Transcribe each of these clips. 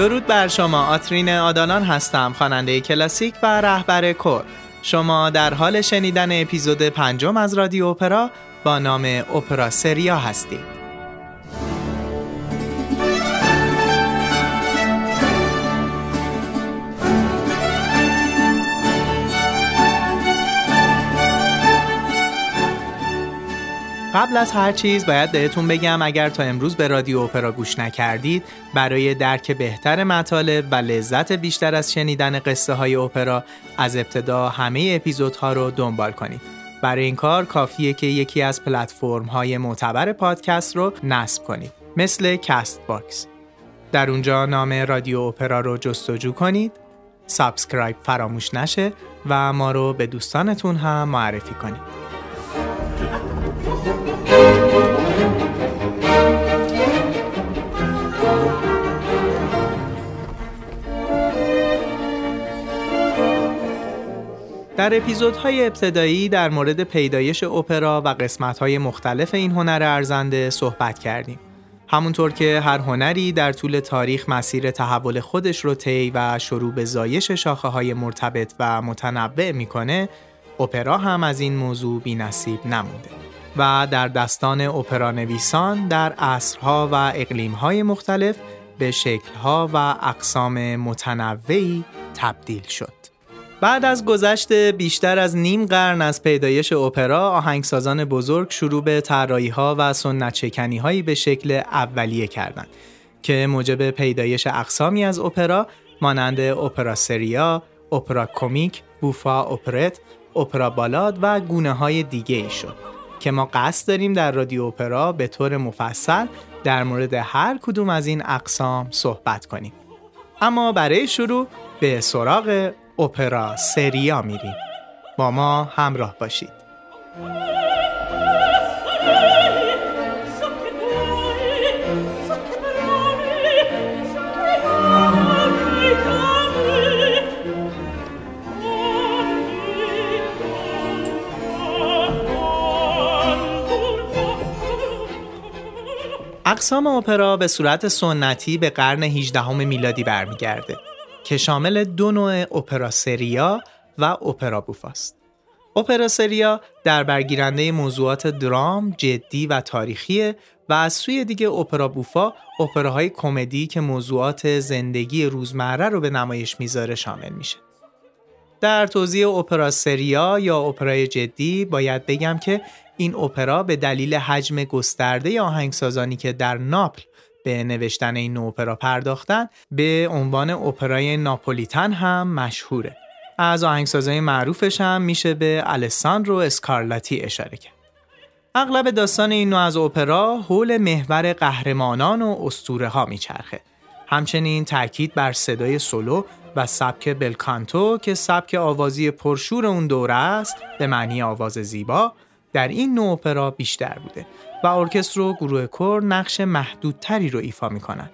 درود بر شما آترین آدانان هستم خواننده کلاسیک و رهبر کور شما در حال شنیدن اپیزود پنجم از رادیو اپرا با نام اپرا سریا هستید. قبل از هر چیز باید بهتون بگم اگر تا امروز به رادیو اپرا گوش نکردید برای درک بهتر مطالب و لذت بیشتر از شنیدن قصه های اپرا از ابتدا همه اپیزودها رو دنبال کنید. برای این کار کافیه که یکی از پلتفرم های معتبر پادکست رو نصب کنید مثل Castbox. در اونجا نام رادیو اپرا رو جستجو کنید subscribe فراموش نشه و ما رو به دوستانتون هم معرفی کنید. در اپیزودهای ابتدایی در مورد پیدایش اپرا و قسمتهای مختلف این هنر ارزنده صحبت کردیم. همونطور که هر هنری در طول تاریخ مسیر تحول خودش رو طی و شروع به زایش شاخه های مرتبط و متنوع می‌کنه، اپرا هم از این موضوع بی نصیب نمونده. و در دستان اپرا نویسان در عصرها و اقلیمهای مختلف به شکلها و اقسام متنوعی تبدیل شد. بعد از گذشت بیشتر از نیم قرن از پیدایش اپرا آهنگسازان بزرگ شروع به ها و سنت هایی به شکل اولیه کردند که موجب پیدایش اقسامی از اپرا مانند اپرا سریا، اپرا کمیک، بوفا اپرت، اپرا بالاد و گونه های دیگه ای شد که ما قصد داریم در رادیو اپرا به طور مفصل در مورد هر کدوم از این اقسام صحبت کنیم. اما برای شروع به سراغ اپرا سریا میریم. با ما همراه باشید. اقسام اپرا به صورت سنتی به قرن 18 میلادی برمیگرده که شامل دو نوع اپرا سریا و اپرا بوفاست. اپرا سریا در برگیرنده موضوعات درام، جدی و تاریخی و از سوی دیگه اپرا بوفا اپراهای کمدی که موضوعات زندگی روزمره رو به نمایش می‌ذاره شامل میشه. در توضیح اپرا سریا یا اپرای جدی باید بگم که این اپرا به دلیل حجم گسترده آهنگسازانی که در ناپل به نوشتن این نوع اپرا پرداختن به عنوان اپرای ناپولیتن هم مشهوره. از آهنگسازهای معروفش هم میشه به الساندرو اسکارلاتی اشاره کرد. اغلب داستان این نوع از اپرا حول محور قهرمانان و اسطوره ها میچرخه. همچنین تاکید بر صدای سولو و سبک بلکانتو که سبک آوازی پرشور اون دوره است به معنی آواز زیبا در این نوع اپرا بیشتر بوده و ارکستر و گروه کور نقش محدودتری رو ایفا می‌کنن.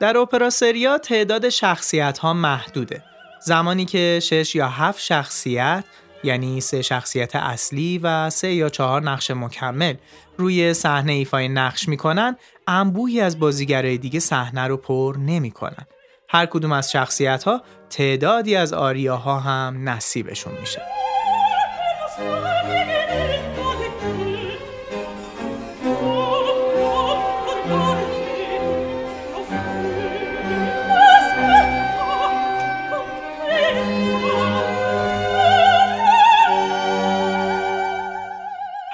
در اپرا سریا تعداد شخصیت ها محدوده. زمانی که شش یا هفت شخصیت یعنی سه شخصیت اصلی و سه یا چهار نقش مکمل روی صحنه ایفای نقش می‌کنن انبوهی از بازیگرای دیگه صحنه رو پر نمی‌کنن. هر کدوم از شخصیت ها تعدادی از آریاها هم نصیبشون میشه.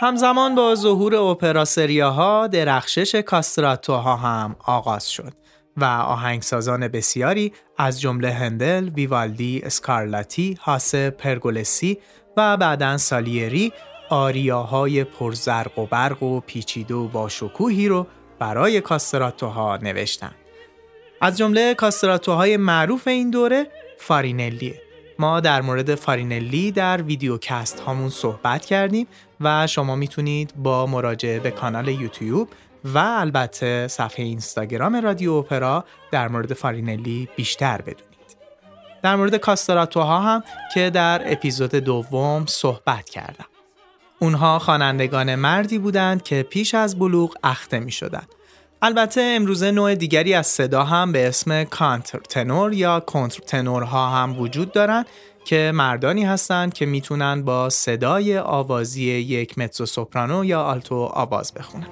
همزمان با ظهور اپرا سریاها درخشش کاستراتوها هم آغاز شد و آهنگسازان بسیاری از جمله هندل، ویوالدی، اسکارلاتی، هاس پرگولسی و بعدا سالیری آریاهای پرزرق و برق و پیچیده و با شکوهی رو برای کاستراتوها نوشتند. از جمله کاستراتوهای معروف این دوره فارینلیه ما در مورد فارینلی در ویدیوکست هامون صحبت کردیم و شما می‌تونید با مراجعه به کانال یوتیوب و البته صفحه اینستاگرام رادیو اپرا در مورد فارینلی بیشتر بدونید. در مورد کاستراتوها هم که در اپیزود دوم صحبت کردم. اونها خوانندگان مردی بودند که پیش از بلوغ اخته می شدند. البته امروزه نوع دیگری از صدا هم به اسم کانتر تنور یا کنتر تنورها هم وجود دارند که مردانی هستند که می‌تونن با صدای آوازی یک متزو سوپرانو یا آلتو آواز بخونن.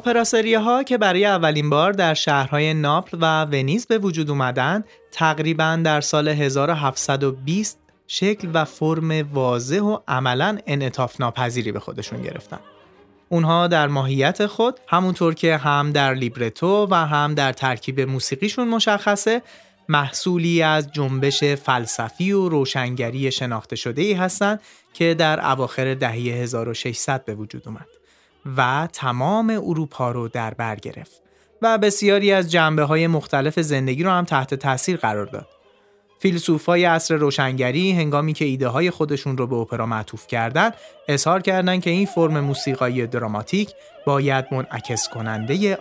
اپراسری ها که برای اولین بار در شهرهای ناپل و ونیز به وجود اومدن تقریبا در سال 1720 شکل و فرم واضح و عملا انعطاف ناپذیری به خودشون گرفتن. اونها در ماهیت خود همونطور که هم در لیبرتو و هم در ترکیب موسیقیشون مشخصه محصولی از جنبش فلسفی و روشنگری شناخته شده ای هستند که در اواخر دهه 1600 به وجود اومد. و تمام اروپا رو در بر گرفت و بسیاری از جنبه های مختلف زندگی رو هم تحت تاثیر قرار داد. فیلسوفای عصر روشنگری هنگامی که ایده های خودشون رو به اپرا معطوف کردند اظهار کردند که این فرم موسیقایی دراماتیک باید منعکس کننده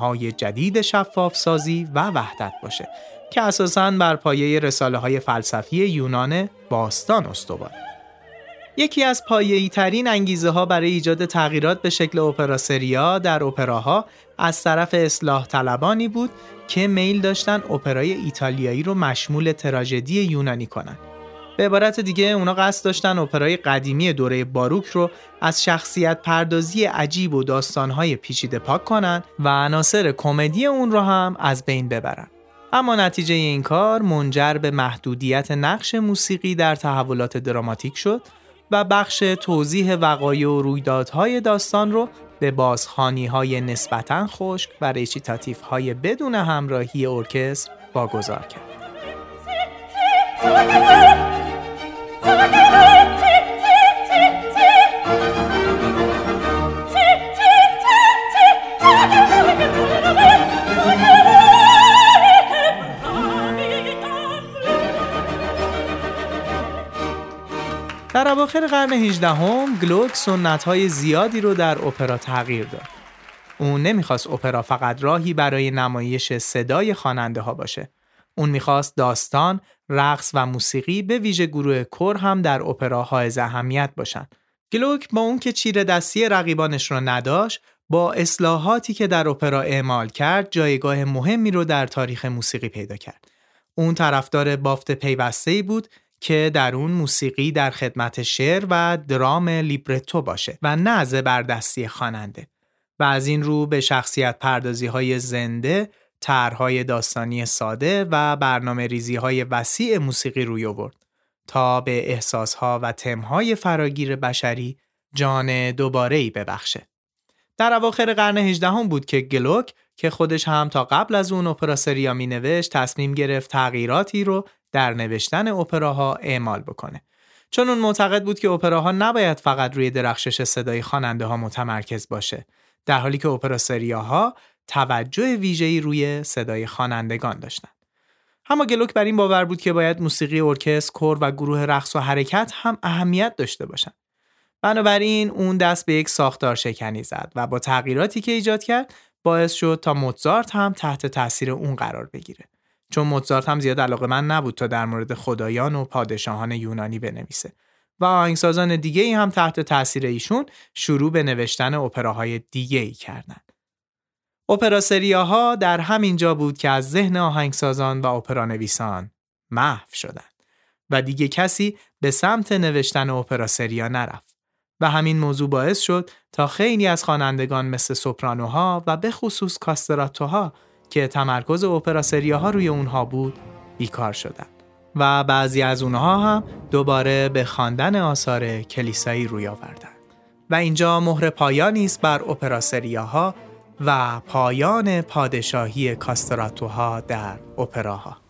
های جدید شفاف سازی و وحدت باشه که اساساً بر پایه رساله های فلسفی یونان باستان استواره. یکی از پایه‌ای ترین انگیزه ها برای ایجاد تغییرات به شکل اپراسریا در اپراها از طرف اصلاح طلبانی بود که میل داشتن اپرای ایتالیایی رو مشمول تراژدی یونانی کنند. به عبارت دیگه اونا قصد داشتن اپرای قدیمی دوره باروک رو از شخصیت پردازی عجیب و داستانهای پیچیده پاک کنن و عناصر کمدی اون رو هم از بین ببرن. اما نتیجه این کار منجر به محدودیت نقش موسیقی در تحولات دراماتیک شد و بخش توضیح وقایع و رویدادهای داستان رو به بازخانی های نسبتا خشک و ریچیتاتیف های بدون همراهی ارکستر واگذار کرد. در اواخر قرن 18 هم گلوک سنت های زیادی رو در اپرا تغییر داد. اون نمی‌خواست اپرا فقط راهی برای نمایش صدای خواننده ها باشه. اون می‌خواست داستان، رقص و موسیقی به ویژه گروه کور هم در اپرا حائز اهمیت باشن. گلوک با اون که چیره دستی رقیبانش رو نداشت، با اصلاحاتی که در اپرا اعمال کرد، جایگاه مهمی رو در تاریخ موسیقی پیدا کرد. اون طرفدار بافت پیوسته بود که در اون موسیقی در خدمت شعر و درام لیبرتو باشه و نه بردستی خواننده و از این رو به شخصیت پردازی های زنده طرحهای داستانی ساده و برنامه ریزی های وسیع موسیقی روی آورد تا به احساسها و تمهای فراگیر بشری جان دوباره ای ببخشه. در اواخر قرن 18 هم بود که گلوک که خودش هم تا قبل از اون اپراسریا می نوشت تصمیم گرفت تغییراتی رو در نوشتن اپراها اعمال بکنه چون اون معتقد بود که اپراها نباید فقط روی درخشش صدای خواننده ها متمرکز باشه در حالی که اپراسریاها توجه ویژه‌ای روی صدای خوانندگان داشتند اما گلوک بر این باور بود که باید موسیقی ارکستر، کور و گروه رقص و حرکت هم اهمیت داشته باشند. بنابراین اون دست به یک ساختار شکنی زد و با تغییراتی که ایجاد کرد باعث شد تا موزارت هم تحت تاثیر اون قرار بگیره. چون موزارت هم زیاد علاقه من نبود تا در مورد خدایان و پادشاهان یونانی بنویسه و آهنگسازان دیگه ای هم تحت تاثیر ایشون شروع به نوشتن اپراهای دیگه ای کردن. اپرا سریاها در همین جا بود که از ذهن آهنگسازان و اپرا نویسان محو شدند و دیگه کسی به سمت نوشتن اپرا سریا نرفت و همین موضوع باعث شد تا خیلی از خوانندگان مثل سوپرانوها و به خصوص کاستراتوها که تمرکز ها روی اونها بود بیکار شدند و بعضی از اونها هم دوباره به خواندن آثار کلیسایی روی آوردند و اینجا مهر پایانی است بر اپراسریاها و پایان پادشاهی کاستراتوها در اپراها.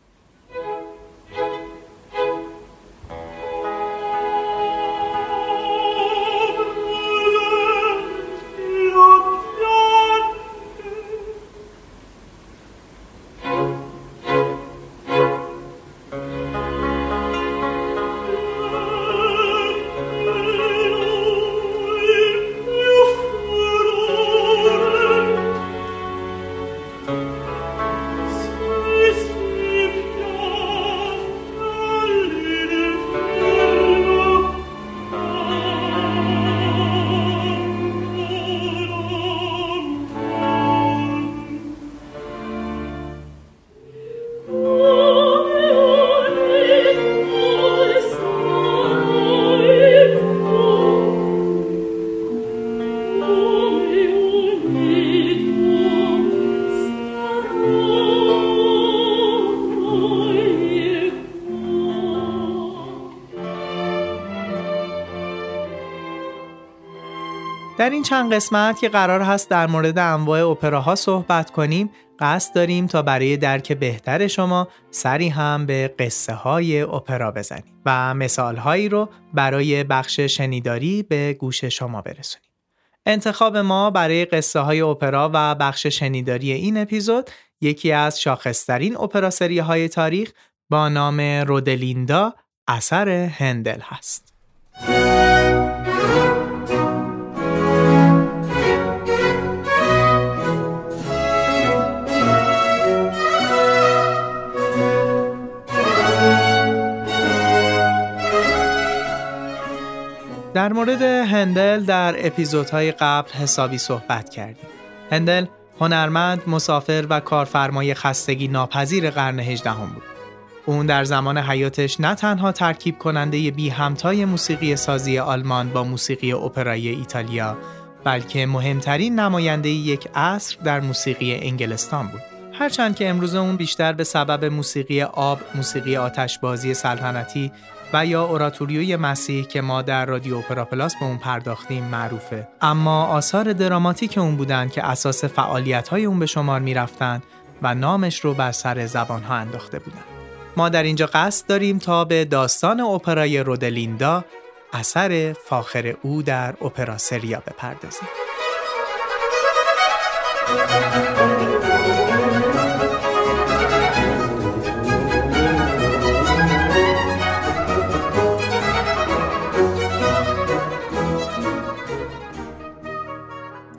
در این چند قسمت که قرار هست در مورد انواع اپراها صحبت کنیم قصد داریم تا برای درک بهتر شما سری هم به قصه های اپرا بزنیم و مثال هایی رو برای بخش شنیداری به گوش شما برسونیم. انتخاب ما برای قصه های اپرا و بخش شنیداری این اپیزود یکی از شاخصترین اپرا سری های تاریخ با نام رودلیندا اثر هندل هست. در مورد هندل در اپیزودهای قبل حسابی صحبت کردیم. هندل هنرمند، مسافر و کارفرمای خستگی ناپذیر قرن هجدهم بود. اون در زمان حیاتش نه تنها ترکیب کننده بی همتای موسیقی سازی آلمان با موسیقی اپرای ایتالیا بلکه مهمترین نماینده یک عصر در موسیقی انگلستان بود. هرچند که امروز اون بیشتر به سبب موسیقی آب، موسیقی آتشبازی سلطنتی و یا اوراتوریوی مسیح که ما در رادیو اپرا پلاس به اون پرداختیم معروفه. اما آثار دراماتیک اون بودن که اساس فعالیت های اون به شمار می‌رفتند و نامش رو بر سر زبان ها انداخته بودن. ما در اینجا قصد داریم تا به داستان اپرای رودلیندا اثر فاخر او در اپرا سریا بپردازیم.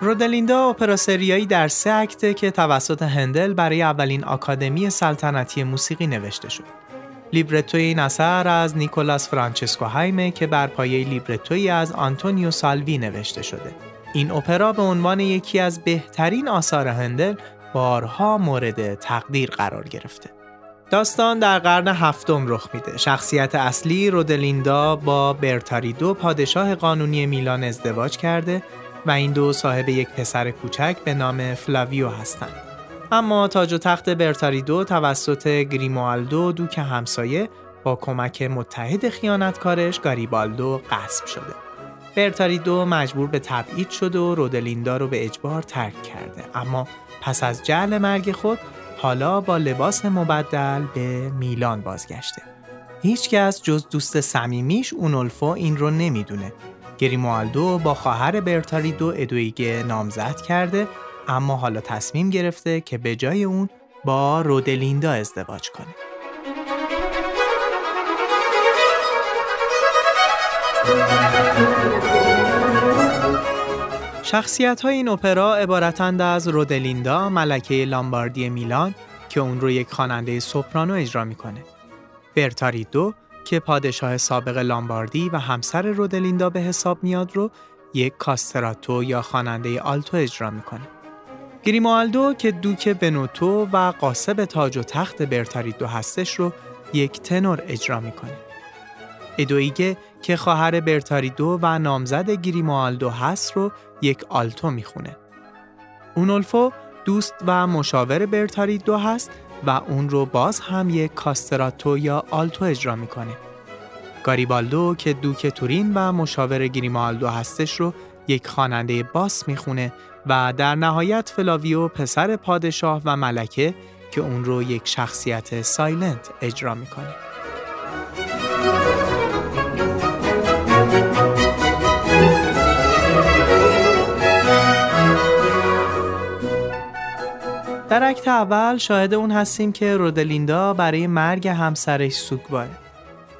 رودلیندا اپرا سریایی در سه اکته که توسط هندل برای اولین آکادمی سلطنتی موسیقی نوشته شد. لیبرتوی این اثر از نیکولاس فرانچسکو هایمه که بر پایه لیبرتوی از آنتونیو سالوی نوشته شده. این اپرا به عنوان یکی از بهترین آثار هندل بارها مورد تقدیر قرار گرفته. داستان در قرن هفتم رخ میده. شخصیت اصلی رودلیندا با برتاریدو پادشاه قانونی میلان ازدواج کرده و این دو صاحب یک پسر کوچک به نام فلاویو هستند. اما تاج و تخت برتاریدو توسط گریموالدو دوک همسایه با کمک متحد خیانتکارش گاریبالدو غصب شده. برتاریدو مجبور به تبعید شد و رودلیندا رو به اجبار ترک کرده اما پس از جعل مرگ خود حالا با لباس مبدل به میلان بازگشته. هیچکس جز دوست صمیمیش اونولفو این رو نمی‌دونه گریموالدو با خواهر برتاریدو ادویگه نامزد کرده اما حالا تصمیم گرفته که به جای اون با رودلیندا ازدواج کنه. شخصیت های این اپرا عبارتند از رودلیندا ملکه لامباردی میلان که اون رو یک خواننده سوپرانو اجرا می‌کنه. برتاریدو که پادشاه سابق لامباردی و همسر رودلیندا به حساب میاد رو یک کاستراتو یا خواننده آلتو اجرا می‌کنه. گریمالدو که دوک بنوتو و قاسب تاج و تخت برتاریدو هستش رو یک تنور اجرا می‌کنه. ادویگه که خواهر برتاریدو و نامزد گریمالدو هست رو یک آلتو می‌خونه. اونولفو دوست و مشاور برتاریدو هست و اون رو باز هم یک کاستراتو یا آلتو اجرا می‌کنه. گاریبالدو که دوک تورین و مشاور گریمالدو هستش رو یک خواننده باس می‌خونه و در نهایت فلاویو پسر پادشاه و ملکه که اون رو یک شخصیت silent اجرا می‌کنه. در اکت اول شاهد اون هستیم که رودلیندا برای مرگ همسرش سوگواره.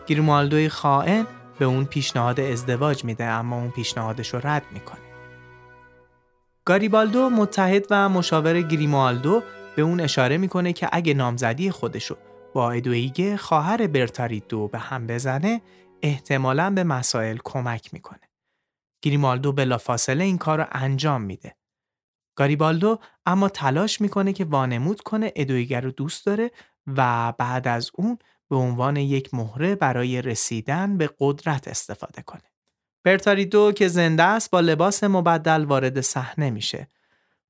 گریمالدوی خائن به اون پیشنهاد ازدواج میده اما اون پیشنهادش رو رد می‌کنه. گاریبالدو متحد و مشاور گریمالدو به اون اشاره می‌کنه که اگه نامزدی خودشو با ادویگه خواهر برتاریدو به هم بزنه احتمالا به مسائل کمک می‌کنه. گریمالدو بلافاصله این کار رو انجام میده. گاریبالدو اما تلاش می‌کنه که وانمود کنه ادویگر رو دوست داره و بعد از اون به عنوان یک مهره برای رسیدن به قدرت استفاده کنه. برتاریدو که زنده است با لباس مبدل وارد صحنه میشه.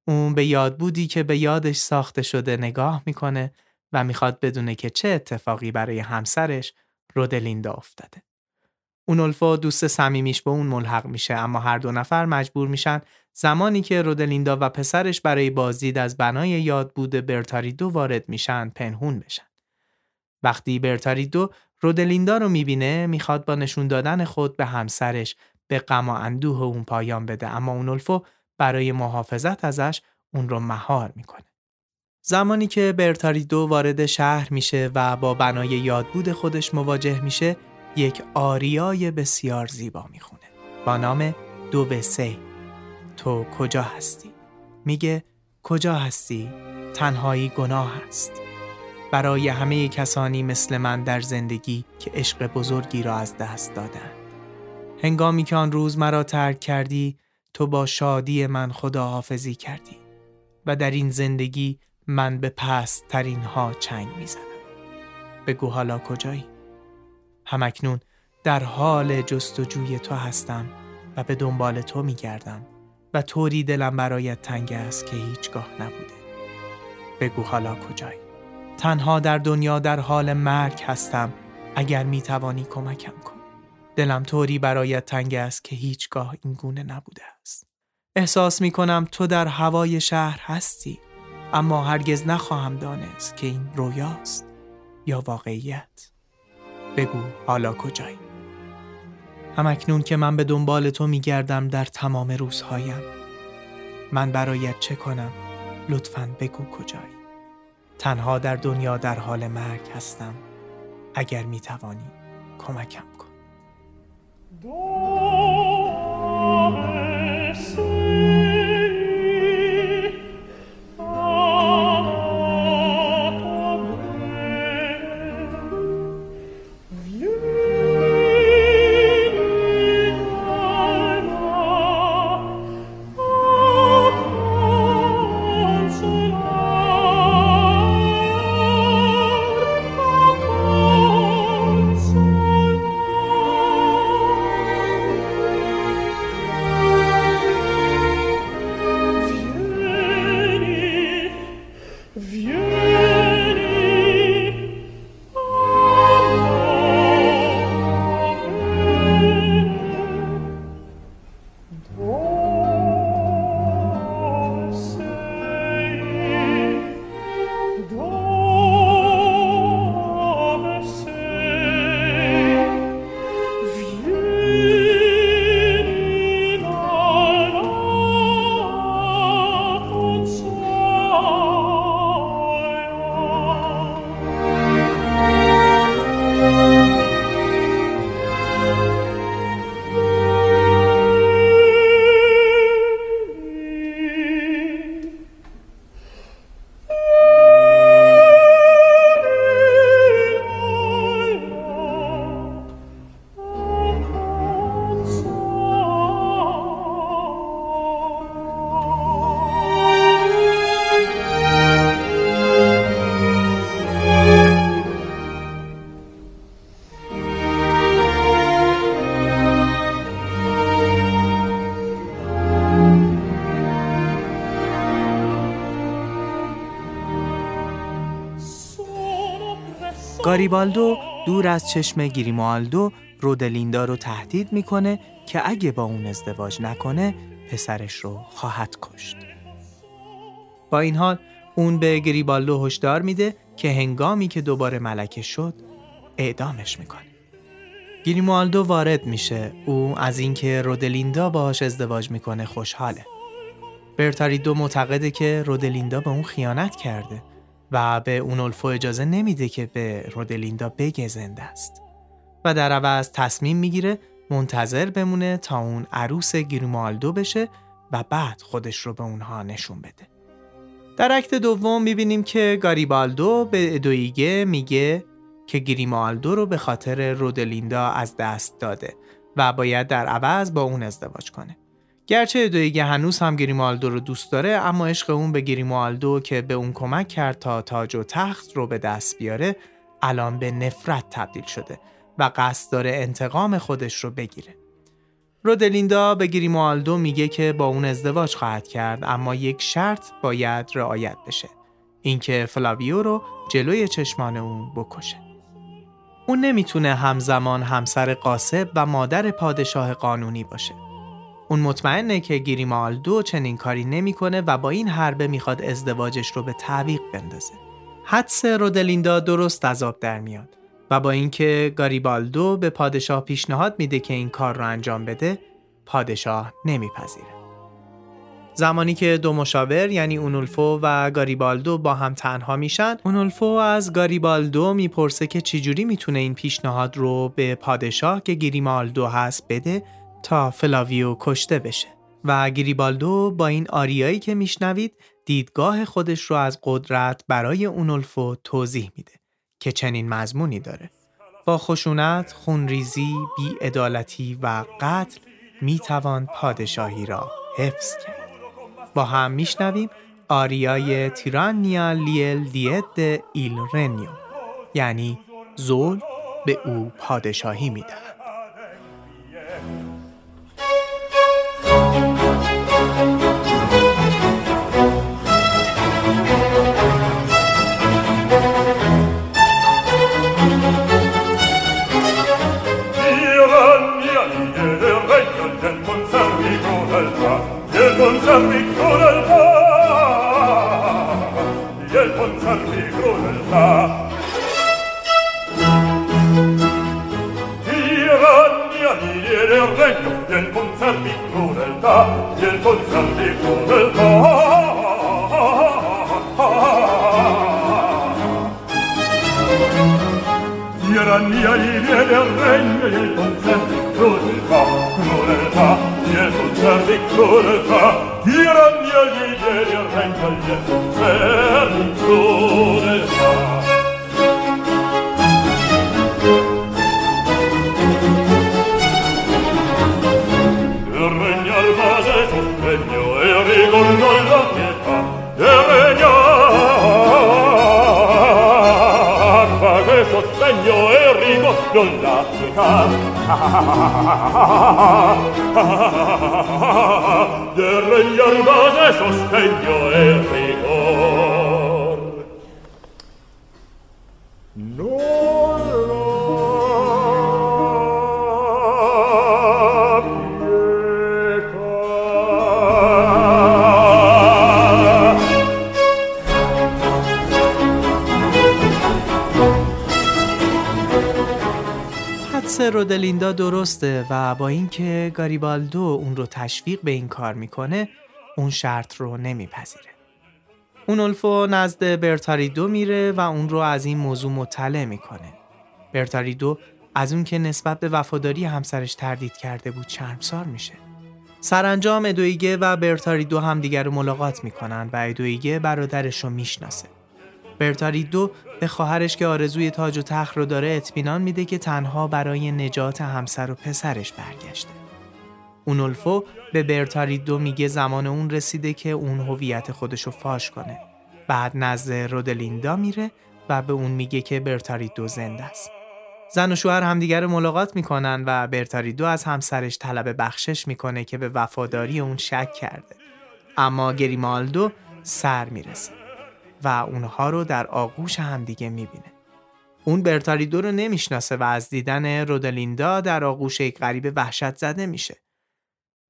اون به یاد بودی که به یادش ساخته شده نگاه می‌کنه و می‌خواد بدونه که چه اتفاقی برای همسرش رودلیندا افتاده. اونولفو دوست صمیمیش به اون ملحق میشه اما هر دو نفر مجبور میشن زمانی که رودلیندا و پسرش برای بازدید از بنای یاد بوده برتاریدو وارد میشن پنهون بشن. وقتی برتاریدو رودلیندا رو می‌بینه می‌خواد با نشون دادن خود به همسرش به غم و اندوه اون پایان بده اما اونولفو برای محافظت ازش اون رو مهار می‌کنه. زمانی که برتاریدو وارد شهر میشه و با بنای یادبود خودش مواجه میشه یک آریای بسیار زیبا می‌خونه با نام دو سی تو کجا هستی؟ میگه کجا هستی؟ تنهایی گناه است برای همه کسانی مثل من در زندگی که عشق بزرگی را از دست دادن هنگامی که آن روز مرا ترک کردی تو با شادی من خداحافظی کردی و در این زندگی من به پست ترین ها چنگ می‌زنم بگو حالا کجایی؟ همکنون در حال جستجوی تو هستم و به دنبال تو میگردم طوری دلم برایت تنگ است که هیچگاه نبوده. بگو حالا کجایی. تنها در دنیا در حال مرگ هستم. اگر می توانی کمکم کن. دلم طوری برایت تنگ است که هیچگاه این گونه نبوده است. احساس می کنم تو در هوای شهر هستی. اما هرگز نخواهم دانست که این رویاست یا واقعیت. بگو حالا کجایی. همکنون که من به دنبال تو میگردم در تمام روزهایم. من برایت چه کنم؟ لطفا بگو کجایی. تنها در دنیا در حال مرگ هستم. اگر می‌توانی کمکم کن. گاریبالدو دور از چشم گریمالدو رودلیندا رو تهدید می‌کنه که اگه با اون ازدواج نکنه پسرش رو خواهد کشت. با این حال اون به گریبالدو هشدار میده که هنگامی که دوباره ملکه شد اعدامش می‌کنه. گریمالدو وارد میشه. او از اینکه رودلیندا باهاش ازدواج می‌کنه خوشحاله. برتاریدو معتقده که رودلیندا به اون خیانت کرده و به اونولفو اجازه نمیده که به رودلیندا بگه زنده است و در عوض تصمیم می‌گیره منتظر بمونه تا اون عروس گریمالدو بشه و بعد خودش رو به اونها نشون بده. در اکت دوم می‌بینیم که گاریبالدو به ادویگه میگه که گریمالدو رو به خاطر رودلیندا از دست داده و باید در عوض با اون ازدواج کنه. گرچه دویگه هنوز هم گریمالدو رو دوست داره اما عشق اون به گریمالدو که به اون کمک کرد تا تاج و تخت رو به دست بیاره الان به نفرت تبدیل شده و قصد داره انتقام خودش رو بگیره. رودلیندا به گریمالدو میگه که با اون ازدواج خواهد کرد اما یک شرط باید رعایت بشه اینکه فلاویو رو جلوی چشمان اون بکشه. اون نمی‌تونه همزمان همسر قاسب و مادر پادشاه قانونی باشه. اون مطمئنه که گریمالدو چنین کاری نمی‌کنه و با این حربه می‌خواد ازدواجش رو به تعویق بندازه. حدس رودلیندا درست از آب در میاد و با اینکه گاریبالدو به پادشاه پیشنهاد میده که این کار رو انجام بده، پادشاه نمیپذیره. زمانی که دو مشاور یعنی اونولفو و گاریبالدو با هم تنها میشن اونولفو از گاریبالدو می‌پرسه که چجوری می‌تونه این پیشنهاد رو به پادشاه که گریمالدو هست بده تا فلاویو کشته بشه. و گریبالدو با این آریایی که میشنوید دیدگاه خودش رو از قدرت برای اونولفو توضیح میده که چنین مضمونی داره. با خشونت، خونریزی، بیعدالتی و قتل می‌توان پادشاهی را حفظ کرد. با هم میشنویم آریای تیرانیا لیل دیت ایل رنیو یعنی زول به او پادشاهی می‌دهد. mostrarmi crudeltà y el mostrarmi crudeltà tirannia di hiere regno y el mostrarmi crudeltà y el mostrarmi crudeltà tiranía y viene regno y el mostrarmi crudeltà crudeltà y el mostrarmi crudeltà raccoglie per un fiore. Il regno al vase fu regno e ricordo la pietà e regno fa che sostegno e ricordo la pietà del regno al vase sostegno درسته و با اینکه گاریبالدو اون رو تشویق به این کار می‌کنه اون شرط رو نمیپذیره. اونولفو نزد برتاریدو میره و اون رو از این موضوع مطلع می‌کنه. برتاریدو از اون که نسبت به وفاداری همسرش تردید کرده بود شرمسار میشه. سرانجام ادویگه و برتاریدو همدیگر رو ملاقات می‌کنن و ادویگه برادرش رو می‌شناسه. برتاریدو به خواهرش که آرزوی تاج و تخت رو داره اطمینان میده که تنها برای نجات همسر و پسرش برگشته. اونولفو به برتاریدو میگه زمان اون رسیده که اون هویت خودش رو فاش کنه. بعد نزد رودلیندا میره و به اون میگه که برتاریدو زنده است. زن و شوهر همدیگر ملاقات می‌کنن و برتاریدو از همسرش طلب بخشش می‌کنه که به وفاداری اون شک کرده. اما گریمالدو سر می‌رسه. و اونها رو در آغوش همدیگه می‌بینه. اون برتاریدو رو نمی‌شناسه و از دیدن رودلیندا در آغوش یک غریب وحشت زده میشه.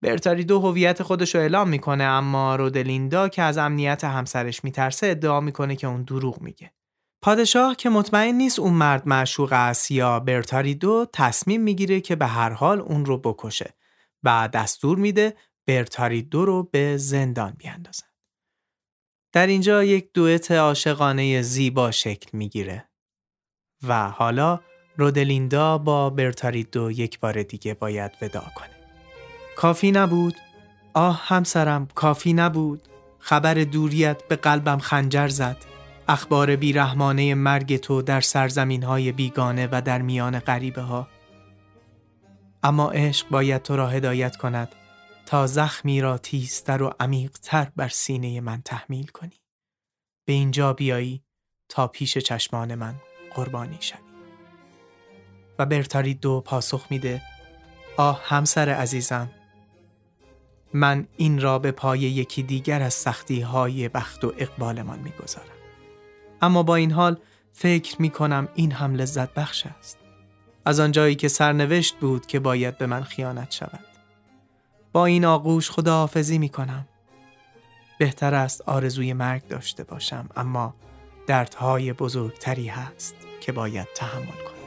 برتاریدو هویت خودش رو اعلام می‌کنه اما رودلیندا که از امنیت همسرش میترسه ادعا می‌کنه که اون دروغ میگه. پادشاه که مطمئن نیست اون مرد معشوق است یا برتاریدو تصمیم می‌گیره که به هر حال اون رو بکشه و دستور میده برتاریدو رو به زندان بیاندازن. در اینجا یک دوئت عاشقانه زیبا شکل می‌گیره و حالا رودلیندا با برتاریدو یک بار دیگه باید ودا کنه. کافی نبود؟ آه همسرم کافی نبود؟ خبر دوریت به قلبم خنجر زد. اخبار بیرحمانه مرگ تو در سرزمین های بیگانه و در میان غریبه ها. اما عشق باید تو را هدایت کند تا زخمی را تیزتر و عمیقتر بر سینه من تحمیل کنی. به اینجا بیایی تا پیش چشمان من قربانی شوی. و برتاری دو پاسخ میده آه همسر عزیزم من این را به پای یکی دیگر از سختی های بخت و اقبالمان می‌گذارم. اما با این حال فکر می کنم این هم لذت بخش است. از آنجایی که سرنوشت بود که باید به من خیانت شود با این آغوش خداحافظی می کنم بهتر است آرزوی مرگ داشته باشم اما دردهای بزرگتری هست که باید تحمل کنم.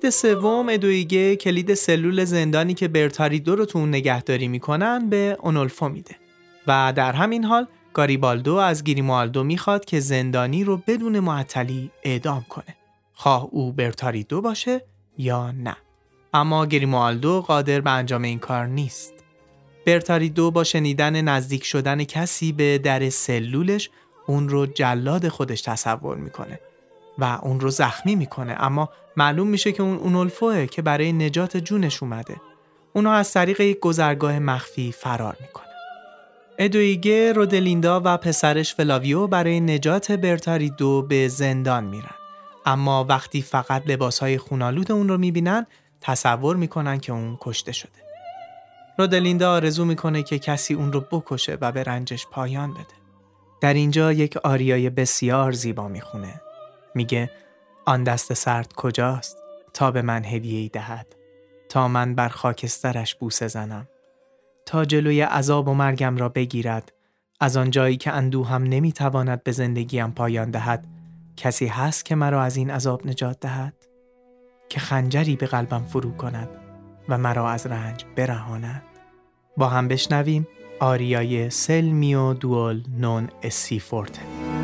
عکت سوم ادویگه کلید سلول زندانی که برتاریدو رو تو اون نگهداری می‌کنن به اونولفو میده. و در همین حال گاریبالدو از گریمالدو می‌خواد که زندانی رو بدون معطلی اعدام کنه. خواه او برتاریدو باشه یا نه. اما گریمالدو قادر به انجام این کار نیست. برتاریدو با شنیدن نزدیک شدن کسی به در سلولش اون رو جلاد خودش تصور می‌کنه. و اون رو زخمی می‌کنه. اما معلوم میشه که اون اونولفوه که برای نجات جونش اومده. اونو از طریق یک گذرگاه مخفی فرار می‌کنه. ادویگه، رودلیندا و پسرش فلاویو برای نجات برتاری دو به زندان میرن. اما وقتی فقط لباسهای خونالود اون رو می‌بینن تصور می‌کنن که اون کشته شده. رودلیندا آرزو می‌کنه که کسی اون رو بکشه و به رنجش پایان بده. در اینجا یک آریای بسیار زیبا می‌خونه. میگه آن دست سرد کجاست تا به من هدیه دهد؟ تا من بر خاکسترش بوسه زنم. تا جلوی عذاب و مرگم را بگیرد. از آن جایی که اندوهم نمی‌تواند به زندگیم پایان دهد کسی هست که مرا از این عذاب نجات دهد؟ که خنجری به قلبم فرو کند و مرا از رنج برهاند. با هم بشنویم آریای سلمیو دول نون اسی فورته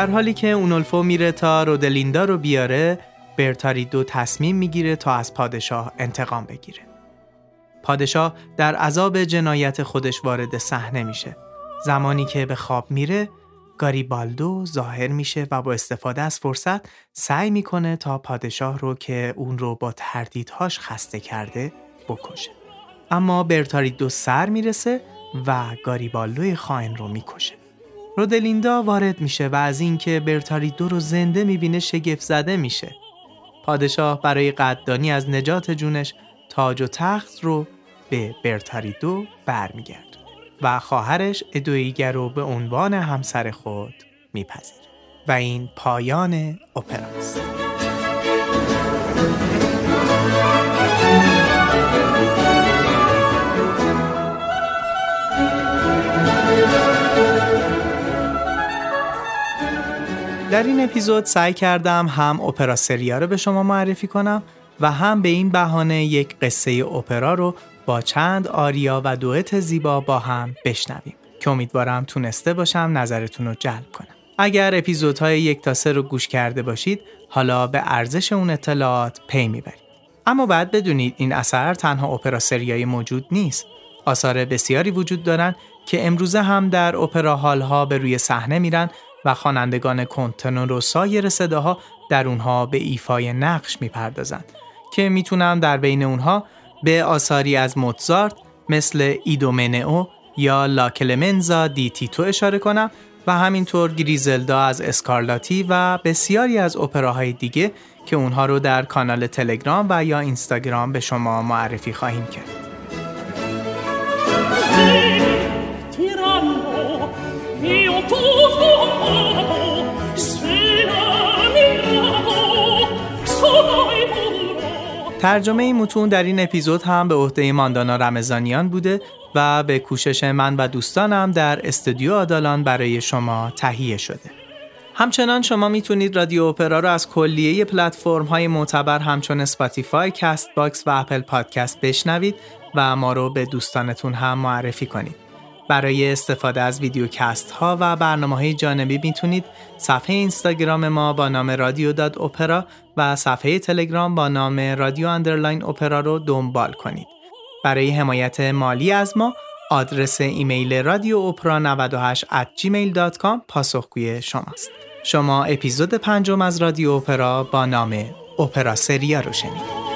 در حالی که اونولفو میره تا رودلیندا رو بیاره برتاریدو تصمیم می‌گیره تا از پادشاه انتقام بگیره پادشاه در عذاب جنایت خودش وارد صحنه میشه زمانی که به خواب میره گاریبالدو ظاهر میشه و با استفاده از فرصت سعی می‌کنه تا پادشاه رو که اون رو با تردیدهاش خسته کرده بکشه. اما برتاریدو سر می‌رسه و گاریبالدو خائن رو می‌کشه. رودلیندا وارد میشه و از اینکه برتاریدو رو زنده می‌بینه شگفت زده میشه. پادشاه برای قدردانی از نجات جونش تاج و تخت رو به برتاریدو برمیگرد. و خواهرش ادویگر رو به عنوان همسر خود میپذیره و این پایان اپرا در این اپیزود سعی کردم هم اپرا سریا رو به شما معرفی کنم و هم به این بهانه یک قصه اپرا رو با چند آریا و دوئت زیبا با هم بشنویم که امیدوارم تونسته باشم نظرتون رو جلب کنم. اگر اپیزودهای یک تا سه رو گوش کرده باشید حالا به ارزش اون اطلاعات پی می‌برید. اما بعد بدونید این اثر تنها اپرا سریایی موجود نیست. آثار بسیاری وجود دارن که امروزه هم در اپرا ها به روی صحنه میرن و خوانندگان کنتنور و سایر صداها در اونها به ایفای نقش می‌پردازند که می‌تونم در بین اونها به آثاری از موتزارت مثل ایدومنئو یا لاکلمنزا دی تیتو اشاره کنم و همینطور گریزلدا از اسکارلاتی و بسیاری از اپراهای دیگه که اونها رو در کانال تلگرام و یا اینستاگرام به شما معرفی خواهیم کرد. ترجمه این متون در این اپیزود هم به عهده ماندانا رمزانیان بوده و به کوشش من و دوستانم در استودیو آدالان برای شما تهیه شده. همچنان شما می‌تونید رادیو اپرا رو از کلیه پلتفرم های معتبر همچون Spotify، Castbox و Apple Podcast بشنوید و ما رو به دوستانتون هم معرفی کنید. برای استفاده از ویدیوکست ها و برنامه های جانبی می‌تونید صفحه اینستاگرام ما با نام رادیو dot اپرا و صفحه تلگرام با نام رادیو underline اپرا رو دنبال کنید. برای حمایت مالی از ما آدرس ایمیل رادیو اپرا 98 at gmail.com پاسخگوی شماست. شما اپیزود پنجم از رادیو اپرا با نام اپرا سریا رو شنیدید.